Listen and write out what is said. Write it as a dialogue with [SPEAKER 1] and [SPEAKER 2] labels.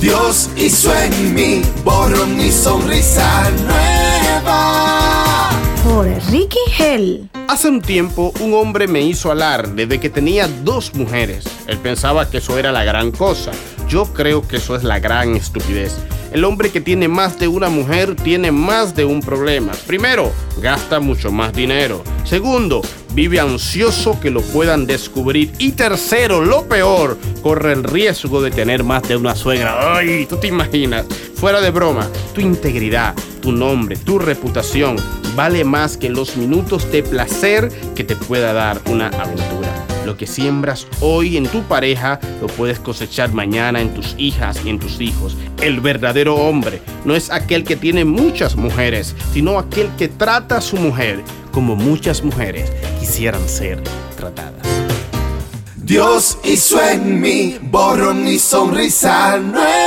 [SPEAKER 1] Dios hizo en mí borrón y sonrisa nueva.
[SPEAKER 2] Por Ricky Hell.
[SPEAKER 3] Hace un tiempo un hombre me hizo alarde de que tenía dos mujeres. Él pensaba que eso era la gran cosa. Yo creo que eso es la gran estupidez. El hombre que tiene más de una mujer tiene más de un problema. Primero, gasta mucho más dinero. Segundo, vive ansioso que lo puedan descubrir. Y tercero, lo peor, corre el riesgo de tener más de una suegra. Ay, tú te imaginas. Fuera de broma, tu integridad, tu nombre, tu reputación vale más que los minutos de placer que te pueda dar una aventura. Lo que siembras hoy en tu pareja lo puedes cosechar mañana en tus hijas y en tus hijos. El verdadero hombre no es aquel que tiene muchas mujeres, sino aquel que trata a su mujer como muchas mujeres quisieran ser tratadas.
[SPEAKER 1] Dios hizo en mí borrón y sonrisa nueva.